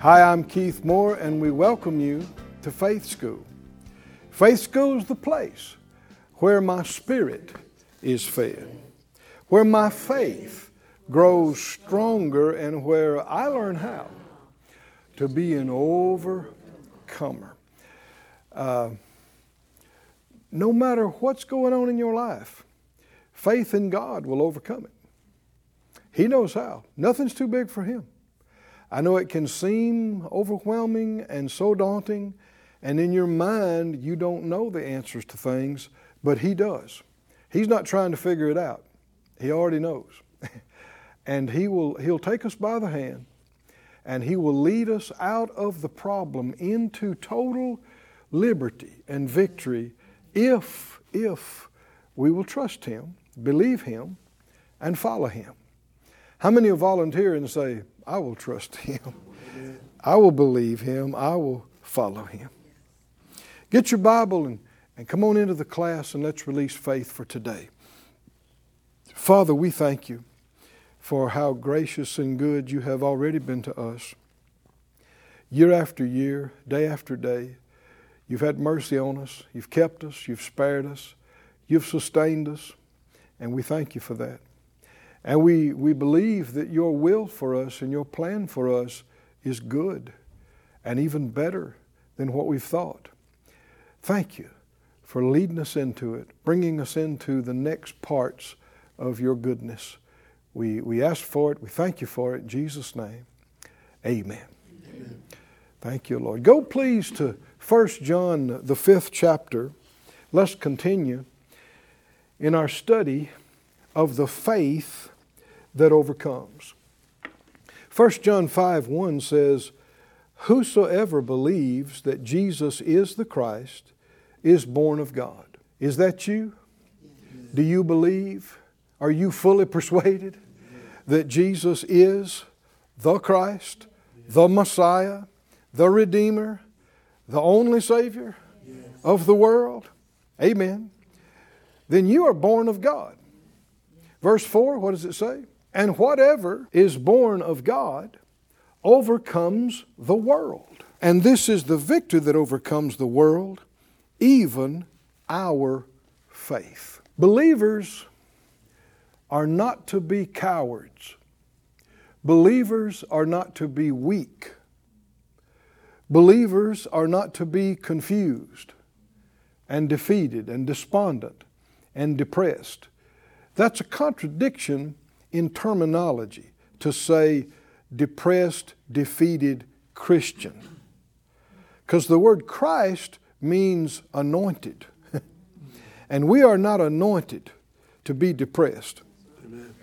Hi, I'm Keith Moore, and we welcome you to Faith School. Faith School is the place where my spirit is fed, where my faith grows stronger, and where I learn how to be an overcomer. Uh, no matter what's going on in your life, faith in God will overcome it. He knows how. Nothing's too big for Him. I know it can seem overwhelming and so daunting, and in your mind, you don't know the answers to things, but He does. He's not trying to figure it out, He already knows. and he will, He'll take us by the hand and He will lead us out of the problem into total liberty and victory if, if we will trust Him, believe Him, and follow Him. How many will volunteer and say, I will trust him. I will believe him. I will follow him. Get your Bible and, and come on into the class and let's release faith for today. Father, we thank you for how gracious and good you have already been to us. Year after year, day after day, you've had mercy on us. You've kept us. You've spared us. You've sustained us. And we thank you for that. And we, we believe that your will for us and your plan for us is good and even better than what we've thought. Thank you for leading us into it, bringing us into the next parts of your goodness. We, we ask for it. We thank you for it. In Jesus' name, amen. amen. Thank you, Lord. Go please to 1 John, the fifth chapter. Let's continue in our study of the faith that overcomes. 1 John 5 1 says, Whosoever believes that Jesus is the Christ is born of God. Is that you? Do you believe? Are you fully persuaded that Jesus is the Christ, the Messiah, the Redeemer, the only Savior of the world? Amen. Then you are born of God. Verse 4, what does it say? And whatever is born of God overcomes the world. And this is the victory that overcomes the world, even our faith. Believers are not to be cowards. Believers are not to be weak. Believers are not to be confused and defeated and despondent and depressed. That's a contradiction in terminology to say depressed, defeated Christian. Because the word Christ means anointed. and we are not anointed to be depressed. Amen.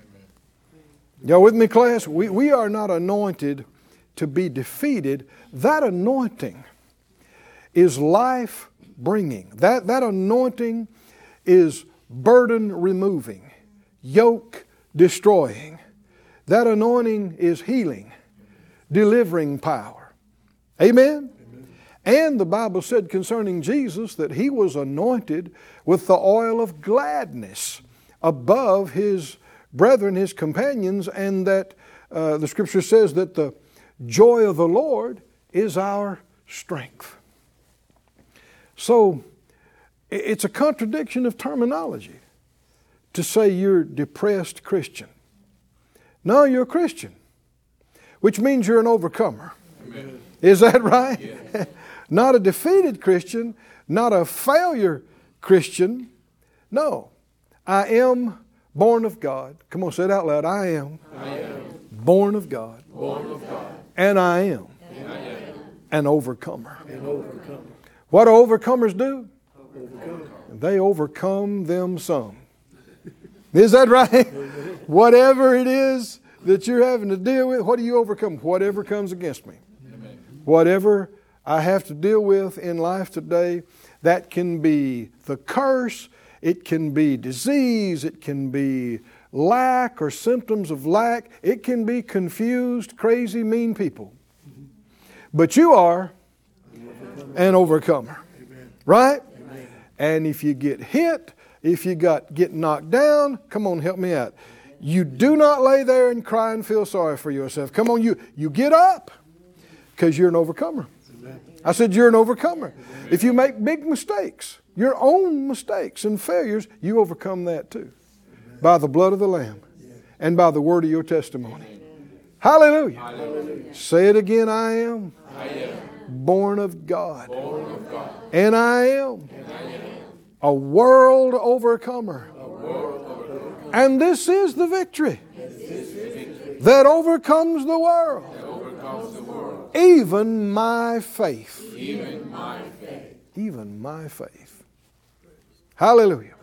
Y'all with me, class? We, we are not anointed to be defeated. That anointing is life bringing, that, that anointing is burden removing, yoke destroying. That anointing is healing, delivering power. Amen? Amen? And the Bible said concerning Jesus that he was anointed with the oil of gladness above his brethren, his companions, and that uh, the scripture says that the joy of the Lord is our strength. So it's a contradiction of terminology to say you're depressed Christian. No, you're a Christian, which means you're an overcomer. Amen. Is that right? Yeah. not a defeated Christian, not a failure Christian. No, I am born of God. Come on, say it out loud. I am, I am born, of God, born of God, and I am, and I am an overcomer. An overcomer. What do overcomers do? Overcome. They overcome them some. Is that right? Whatever it is that you're having to deal with, what do you overcome? Whatever comes against me. Amen. Whatever I have to deal with in life today. That can be the curse, it can be disease, it can be lack or symptoms of lack, it can be confused, crazy, mean people. But you are an overcomer. Right? And if you get hit, if you got get knocked down, come on, help me out. You do not lay there and cry and feel sorry for yourself. Come on, you you get up because you're an overcomer. I said you're an overcomer. If you make big mistakes, your own mistakes and failures, you overcome that too. By the blood of the Lamb and by the word of your testimony. Hallelujah. Hallelujah. Say it again, I am. I am born of God. born of God. And I am And I am a world overcomer. And this is the victory that overcomes the world, even my faith. Even my faith. Hallelujah.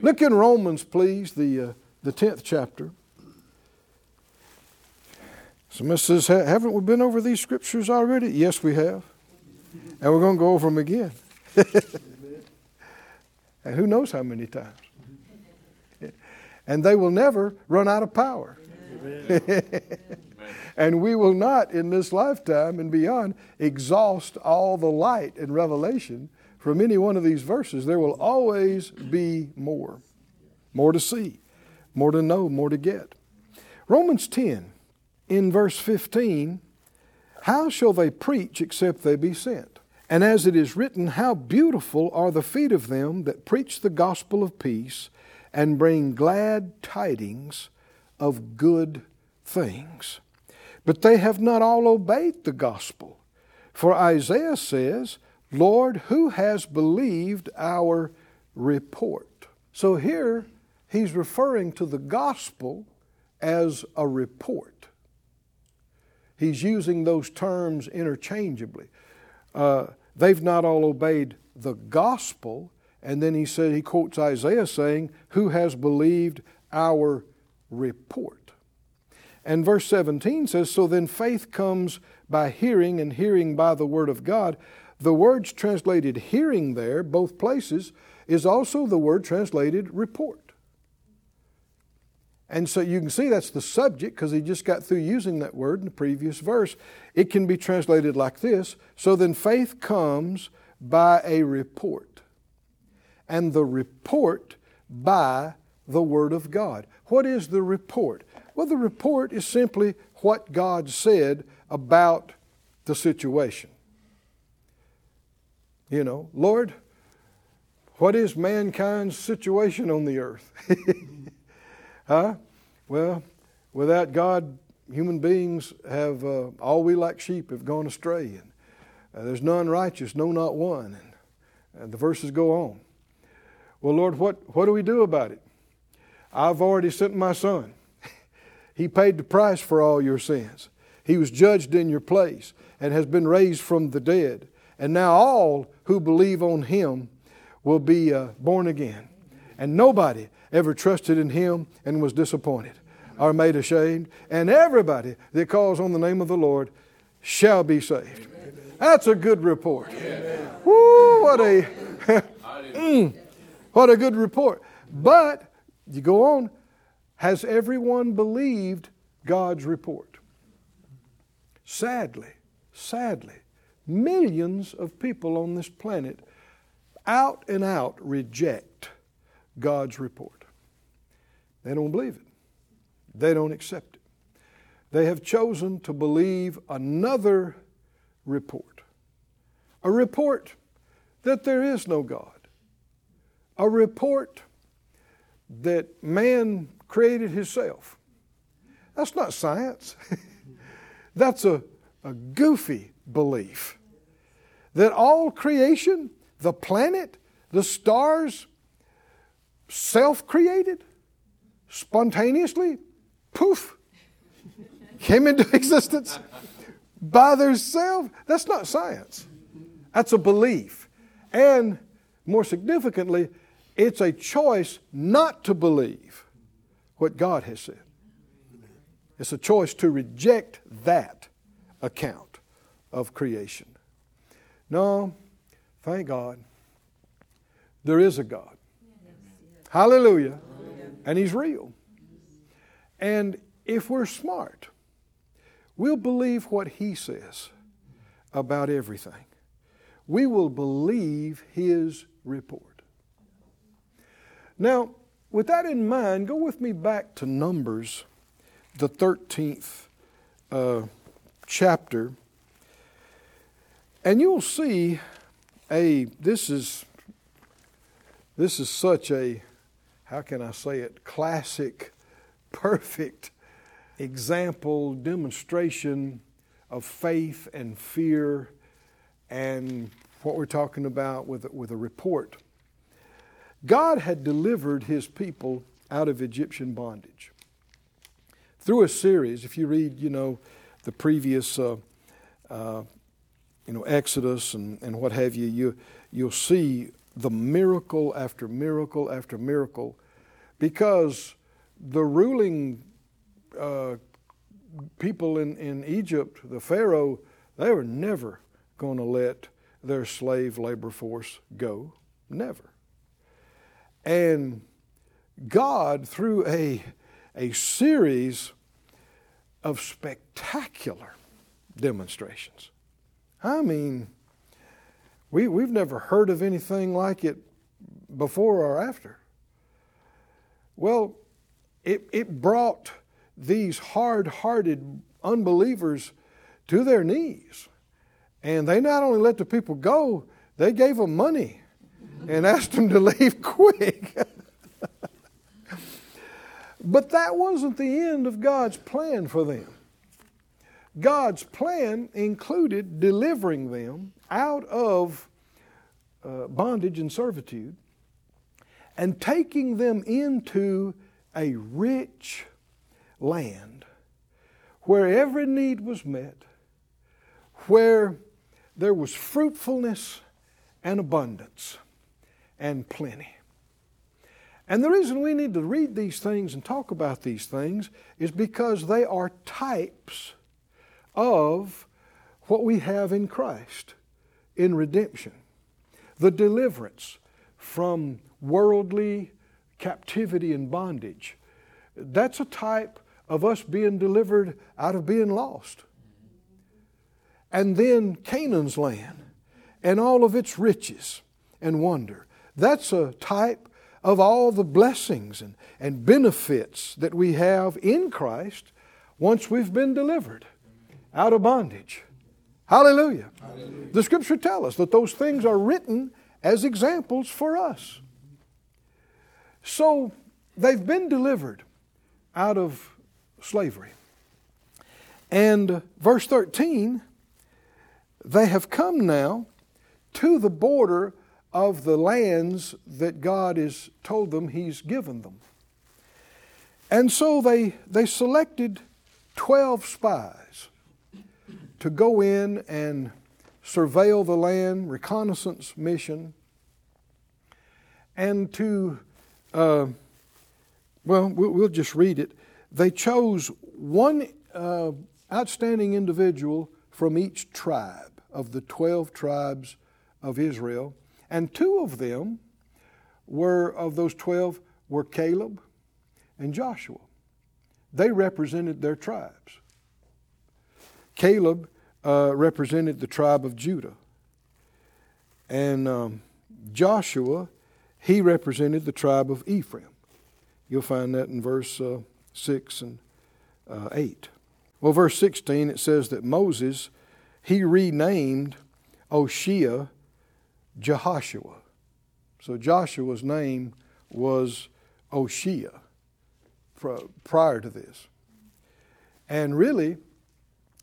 Look in Romans, please, the, uh, the 10th chapter. Somebody says, Haven't we been over these scriptures already? Yes, we have. And we're going to go over them again. and who knows how many times. and they will never run out of power. and we will not, in this lifetime and beyond, exhaust all the light and revelation from any one of these verses. There will always be more. More to see, more to know, more to get. Romans 10, in verse 15, how shall they preach except they be sent? And as it is written, how beautiful are the feet of them that preach the gospel of peace and bring glad tidings of good things. But they have not all obeyed the gospel. For Isaiah says, Lord, who has believed our report? So here he's referring to the gospel as a report. He's using those terms interchangeably. Uh, they've not all obeyed the gospel. And then he said, he quotes Isaiah saying, Who has believed our report? And verse 17 says, So then faith comes by hearing, and hearing by the word of God. The words translated hearing there, both places, is also the word translated report. And so you can see that's the subject because he just got through using that word in the previous verse. It can be translated like this So then faith comes by a report, and the report by the Word of God. What is the report? Well, the report is simply what God said about the situation. You know, Lord, what is mankind's situation on the earth? Huh? Well, without God, human beings have, uh, all we like sheep have gone astray. And uh, there's none righteous, no, not one. And, and the verses go on. Well, Lord, what, what do we do about it? I've already sent my son. he paid the price for all your sins. He was judged in your place and has been raised from the dead. And now all who believe on him will be uh, born again. And nobody ever trusted in him and was disappointed or made ashamed. And everybody that calls on the name of the Lord shall be saved. That's a good report. Woo, what a Mm, what a good report. But you go on, has everyone believed God's report? Sadly, sadly, millions of people on this planet out and out reject God's report. They don't believe it, they don't accept it. They have chosen to believe another report a report that there is no God, a report that man created himself. That's not science. That's a, a goofy belief. That all creation, the planet, the stars, self created, spontaneously, poof, came into existence by themselves. That's not science. That's a belief. And more significantly, it's a choice not to believe what God has said. It's a choice to reject that account of creation. No, thank God. There is a God. Hallelujah. And He's real. And if we're smart, we'll believe what He says about everything. We will believe His report. Now, with that in mind, go with me back to Numbers, the 13th uh, chapter, and you'll see a, this is, this is such a, how can I say it, classic, perfect example, demonstration of faith and fear and what we're talking about with, with a report. God had delivered his people out of Egyptian bondage through a series. If you read, you know, the previous, uh, uh, you know, Exodus and, and what have you, you, you'll see the miracle after miracle after miracle because the ruling uh, people in, in Egypt, the Pharaoh, they were never going to let their slave labor force go. Never. And God, through a, a series of spectacular demonstrations, I mean, we, we've never heard of anything like it before or after. Well, it, it brought these hard hearted unbelievers to their knees. And they not only let the people go, they gave them money and asked them to leave quick. but that wasn't the end of God's plan for them. God's plan included delivering them out of uh, bondage and servitude and taking them into a rich land where every need was met, where there was fruitfulness and abundance and plenty. And the reason we need to read these things and talk about these things is because they are types of what we have in Christ in redemption the deliverance from worldly captivity and bondage. That's a type of us being delivered out of being lost. And then Canaan's land and all of its riches and wonder. That's a type of all the blessings and, and benefits that we have in Christ once we've been delivered out of bondage. Hallelujah. Hallelujah. The scripture tells us that those things are written as examples for us. So they've been delivered out of slavery. And verse 13, they have come now to the border of the lands that God has told them He's given them. And so they, they selected 12 spies to go in and surveil the land, reconnaissance mission, and to, uh, well, we'll just read it. They chose one uh, outstanding individual from each tribe of the 12 tribes of Israel and two of them were, of those 12, were Caleb and Joshua. They represented their tribes. Caleb uh, represented the tribe of Judah. And um, Joshua, he represented the tribe of Ephraim. You'll find that in verse uh, 6 and uh, 8. Well, verse 16, it says that Moses, he renamed Oshea Jehoshua. So Joshua's name was Oshea prior to this. And really,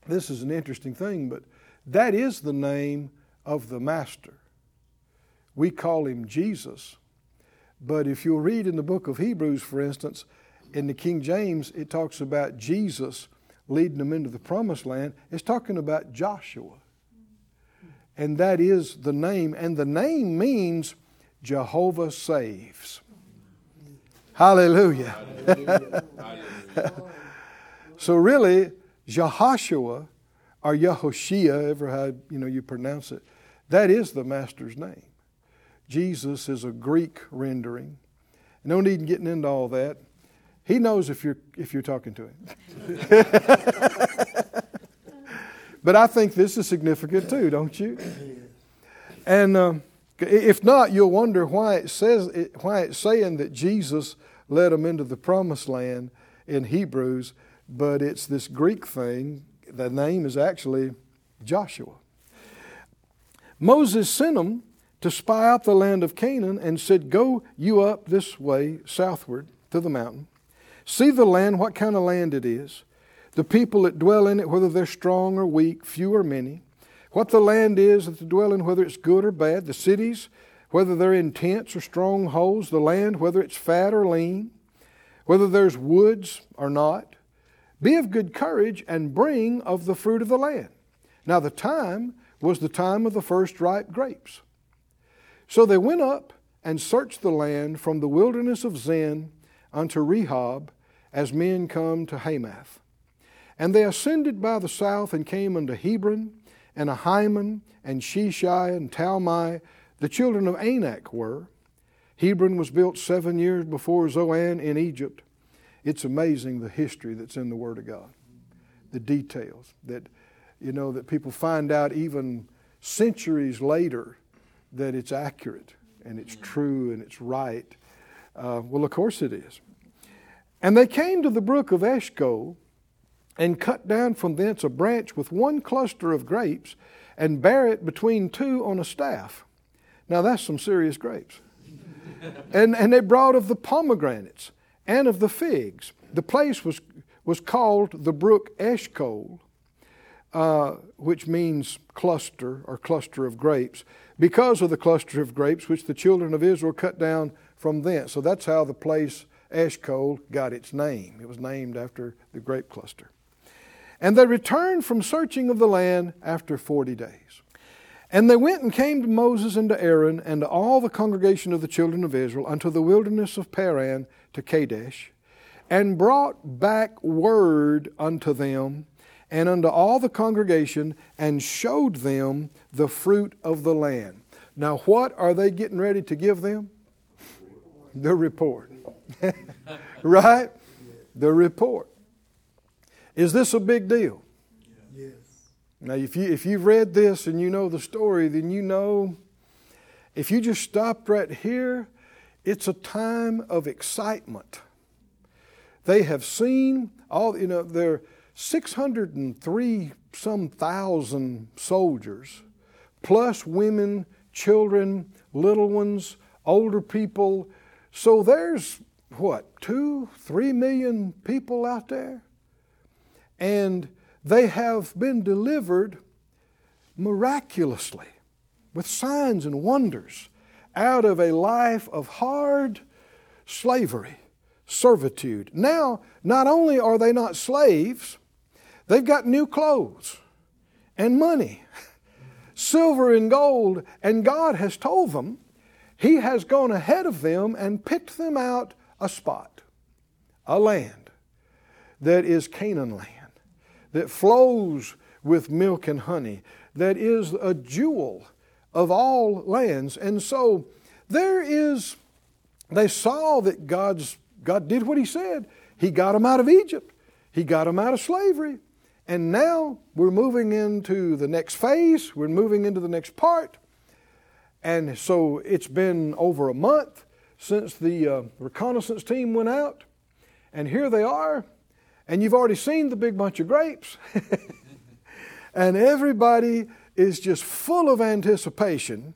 this is an interesting thing, but that is the name of the Master. We call him Jesus. But if you'll read in the book of Hebrews, for instance, in the King James, it talks about Jesus leading them into the promised land. It's talking about Joshua and that is the name. And the name means Jehovah saves. Hallelujah. Hallelujah. so really, Jehoshua or Yehoshua, ever how you know you pronounce it, That is the Master's name. Jesus is a Greek rendering. No need in getting into all that. He knows if you're if you're talking to him. but I think this is significant too, don't you? And um, if not, you'll wonder why it says why it's saying that Jesus led them into the promised land in Hebrews, but it's this Greek thing. The name is actually Joshua. Moses sent him to spy out the land of Canaan and said, Go you up this way southward to the mountain. See the land, what kind of land it is, the people that dwell in it, whether they're strong or weak, few or many, what the land is that they dwell in, whether it's good or bad, the cities, whether they're in tents or strongholds, the land, whether it's fat or lean, whether there's woods or not. Be of good courage and bring of the fruit of the land. Now, the time was the time of the first ripe grapes. So they went up and searched the land from the wilderness of Zin unto Rehob, as men come to Hamath. And they ascended by the south and came unto Hebron, and Ahiman, and Sheshai, and Talmai, the children of Anak were. Hebron was built seven years before Zoan in Egypt. It's amazing the history that's in the Word of God, the details that, you know, that people find out even centuries later that it's accurate and it's true and it's right. Uh, well, of course it is. And they came to the brook of Eshcol and cut down from thence a branch with one cluster of grapes and bare it between two on a staff. Now that's some serious grapes. and, and they brought of the pomegranates and of the figs. The place was, was called the brook Eshcol, uh, which means cluster or cluster of grapes, because of the cluster of grapes which the children of Israel cut down from thence. So that's how the place Eshcol got its name. It was named after the grape cluster. And they returned from searching of the land after forty days. And they went and came to Moses and to Aaron and to all the congregation of the children of Israel unto the wilderness of Paran to Kadesh, and brought back word unto them and unto all the congregation, and showed them the fruit of the land. Now, what are they getting ready to give them? The report. right? The report. Is this a big deal? Now, if, you, if you've read this and you know the story, then you know if you just stopped right here, it's a time of excitement. They have seen all, you know, there are 603 some thousand soldiers, plus women, children, little ones, older people. So there's what, two, three million people out there? And they have been delivered miraculously with signs and wonders out of a life of hard slavery, servitude. Now, not only are they not slaves, they've got new clothes and money, silver and gold, and God has told them He has gone ahead of them and picked them out a spot, a land that is Canaan land, that flows with milk and honey, that is a jewel of all lands. And so there is, they saw that God's, God did what He said. He got them out of Egypt, He got them out of slavery. And now we're moving into the next phase, we're moving into the next part. And so it's been over a month since the uh, reconnaissance team went out, and here they are, and you've already seen the big bunch of grapes, and everybody is just full of anticipation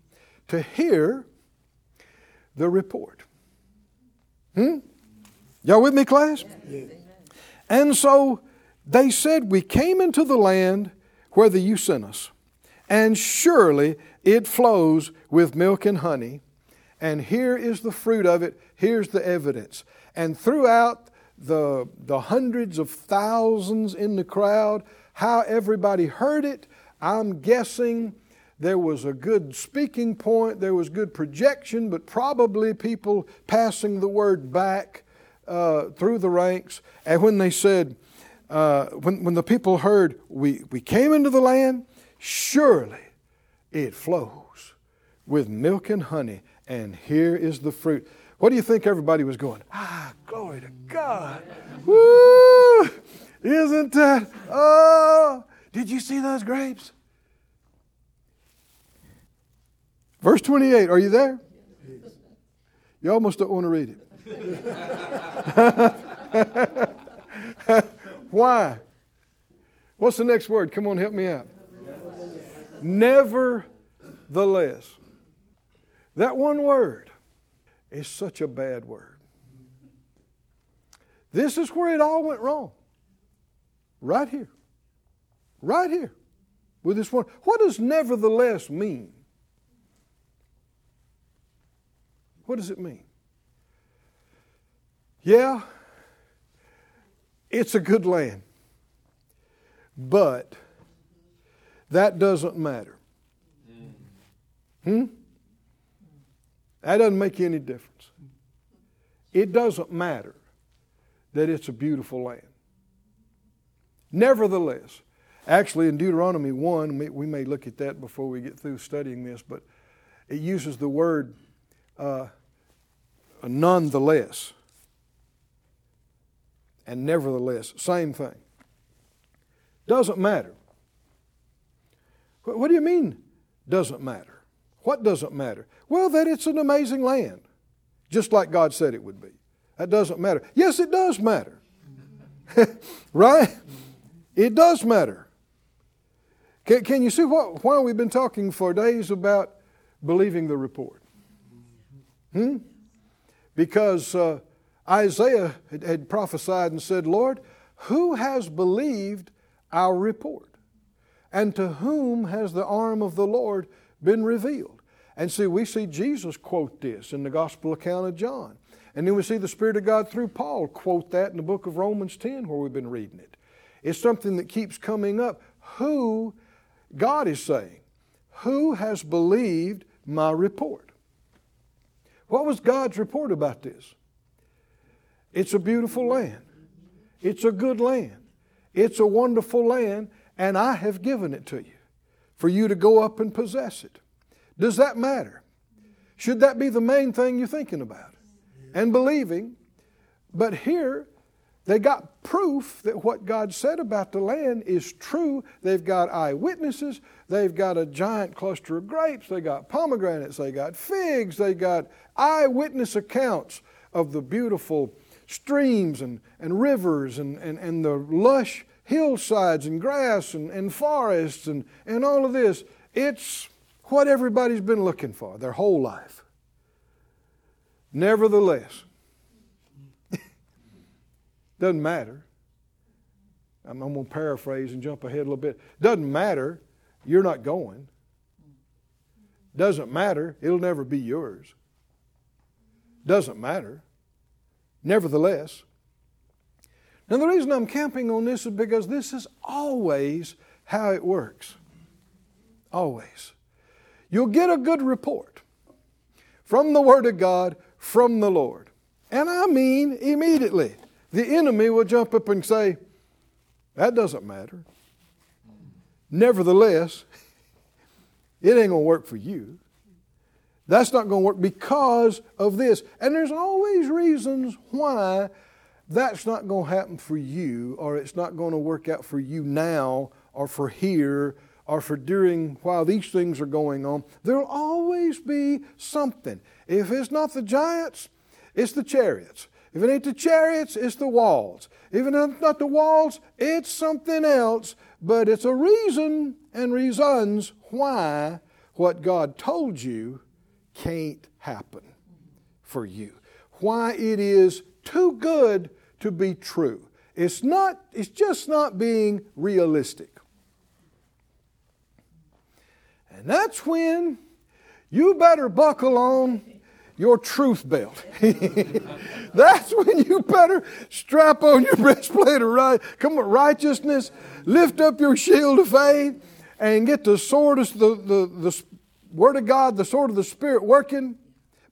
to hear the report. Hmm? Y'all with me, class? And so they said, We came into the land where the you sent us, and surely it flows with milk and honey and here is the fruit of it. Here's the evidence. And throughout the, the hundreds of thousands in the crowd, how everybody heard it, I'm guessing there was a good speaking point, there was good projection, but probably people passing the word back uh, through the ranks. And when they said, uh, when, when the people heard, we, we came into the land, surely it flows with milk and honey, and here is the fruit. What do you think everybody was going? Ah, glory to God. Woo! Isn't that? Oh, did you see those grapes? Verse 28, are you there? You almost don't want to read it. Why? What's the next word? Come on, help me out. Nevertheless. That one word is such a bad word. This is where it all went wrong. Right here. Right here. With this one. What does nevertheless mean? What does it mean? Yeah, it's a good land. But that doesn't matter. Hmm? That doesn't make any difference. It doesn't matter that it's a beautiful land. Nevertheless, actually in Deuteronomy 1, we may look at that before we get through studying this, but it uses the word uh, nonetheless and nevertheless, same thing. Doesn't matter. What do you mean, doesn't matter? What doesn't matter? Well, that it's an amazing land, just like God said it would be. That doesn't matter. Yes, it does matter. right? It does matter. Can, can you see what, why we've been talking for days about believing the report? Hmm? Because uh, Isaiah had, had prophesied and said, Lord, who has believed our report? And to whom has the arm of the Lord been revealed? And see, we see Jesus quote this in the gospel account of John. And then we see the Spirit of God through Paul quote that in the book of Romans 10 where we've been reading it. It's something that keeps coming up. Who, God is saying, who has believed my report? What was God's report about this? It's a beautiful land. It's a good land. It's a wonderful land, and I have given it to you for you to go up and possess it. Does that matter? Should that be the main thing you're thinking about and believing? But here, they got proof that what God said about the land is true. They've got eyewitnesses. They've got a giant cluster of grapes. They got pomegranates. They got figs. They got eyewitness accounts of the beautiful streams and, and rivers and, and, and the lush hillsides and grass and, and forests and, and all of this. It's what everybody's been looking for their whole life. Nevertheless, doesn't matter. I'm, I'm going to paraphrase and jump ahead a little bit. Doesn't matter. You're not going. Doesn't matter. It'll never be yours. Doesn't matter. Nevertheless, now the reason I'm camping on this is because this is always how it works. Always. You'll get a good report from the Word of God, from the Lord. And I mean immediately. The enemy will jump up and say, That doesn't matter. Nevertheless, it ain't going to work for you. That's not going to work because of this. And there's always reasons why that's not going to happen for you, or it's not going to work out for you now, or for here, or for during while these things are going on. There'll always be something. If it's not the giants, it's the chariots. If it ain't the chariots, it's the walls. If it's not the walls, it's something else. But it's a reason and reasons why what God told you can't happen for you. Why it is too good to be true. It's not, it's just not being realistic. And that's when you better buckle on your truth belt. That's when you better strap on your breastplate of right, come on, righteousness, lift up your shield of faith, and get the sword of the, the, the Word of God, the sword of the Spirit working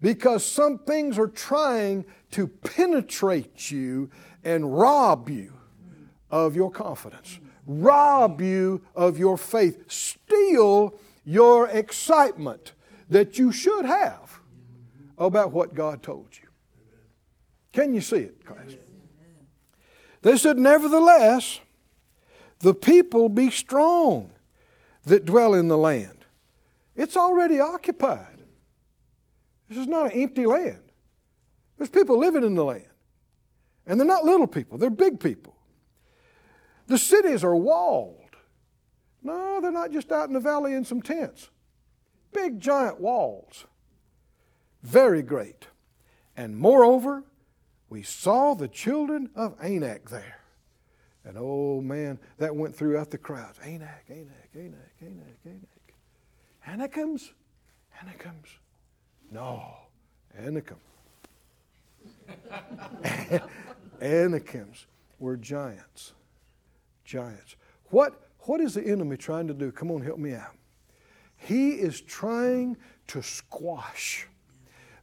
because some things are trying to penetrate you and rob you of your confidence, rob you of your faith, steal your excitement that you should have about what God told you. Can you see it, class? They said, Nevertheless, the people be strong that dwell in the land. It's already occupied. This is not an empty land. There's people living in the land. And they're not little people, they're big people. The cities are walled. No, they're not just out in the valley in some tents. Big giant walls. Very great. And moreover, we saw the children of Anak there. And oh man, that went throughout the crowds. Anak, Anak, Anak, Anak, Anak. Anakims? Anakims? No, Anakim. Anakims were giants. Giants. What, what is the enemy trying to do? Come on, help me out. He is trying to squash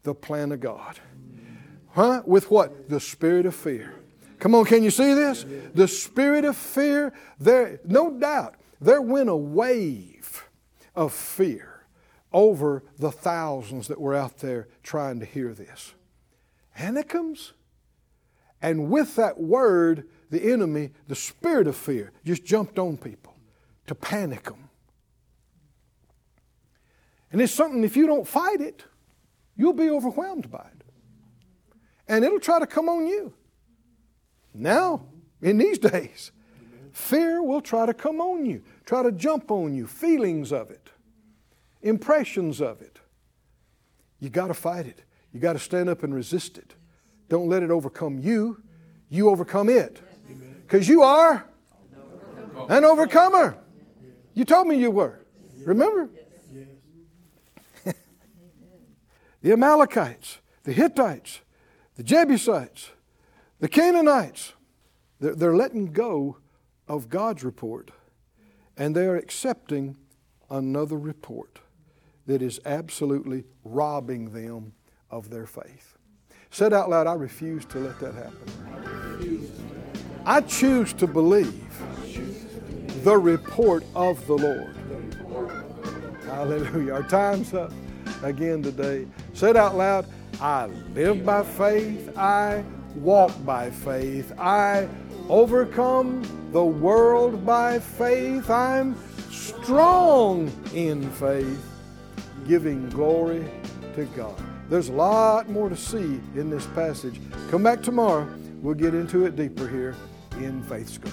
the plan of God. Huh? With what? The spirit of fear. Come on, can you see this? The spirit of fear, there, no doubt, there went a wave of fear over the thousands that were out there trying to hear this. Anakims? And with that word, the enemy, the spirit of fear, just jumped on people to panic them. And it's something, if you don't fight it, you'll be overwhelmed by it. And it'll try to come on you. Now, in these days, fear will try to come on you, try to jump on you, feelings of it, impressions of it. You got to fight it. You got to stand up and resist it. Don't let it overcome you. You overcome it. Because you are an overcomer. You told me you were. Remember? the Amalekites, the Hittites, the Jebusites, the Canaanites, they're, they're letting go of God's report and they're accepting another report that is absolutely robbing them of their faith. Said out loud, I refuse to let that happen. I choose to believe the report of the Lord. Hallelujah. Our time's up again today. Said out loud, I live by faith. I walk by faith. I overcome the world by faith. I'm strong in faith, giving glory to God. There's a lot more to see in this passage. Come back tomorrow. We'll get into it deeper here in Faith School.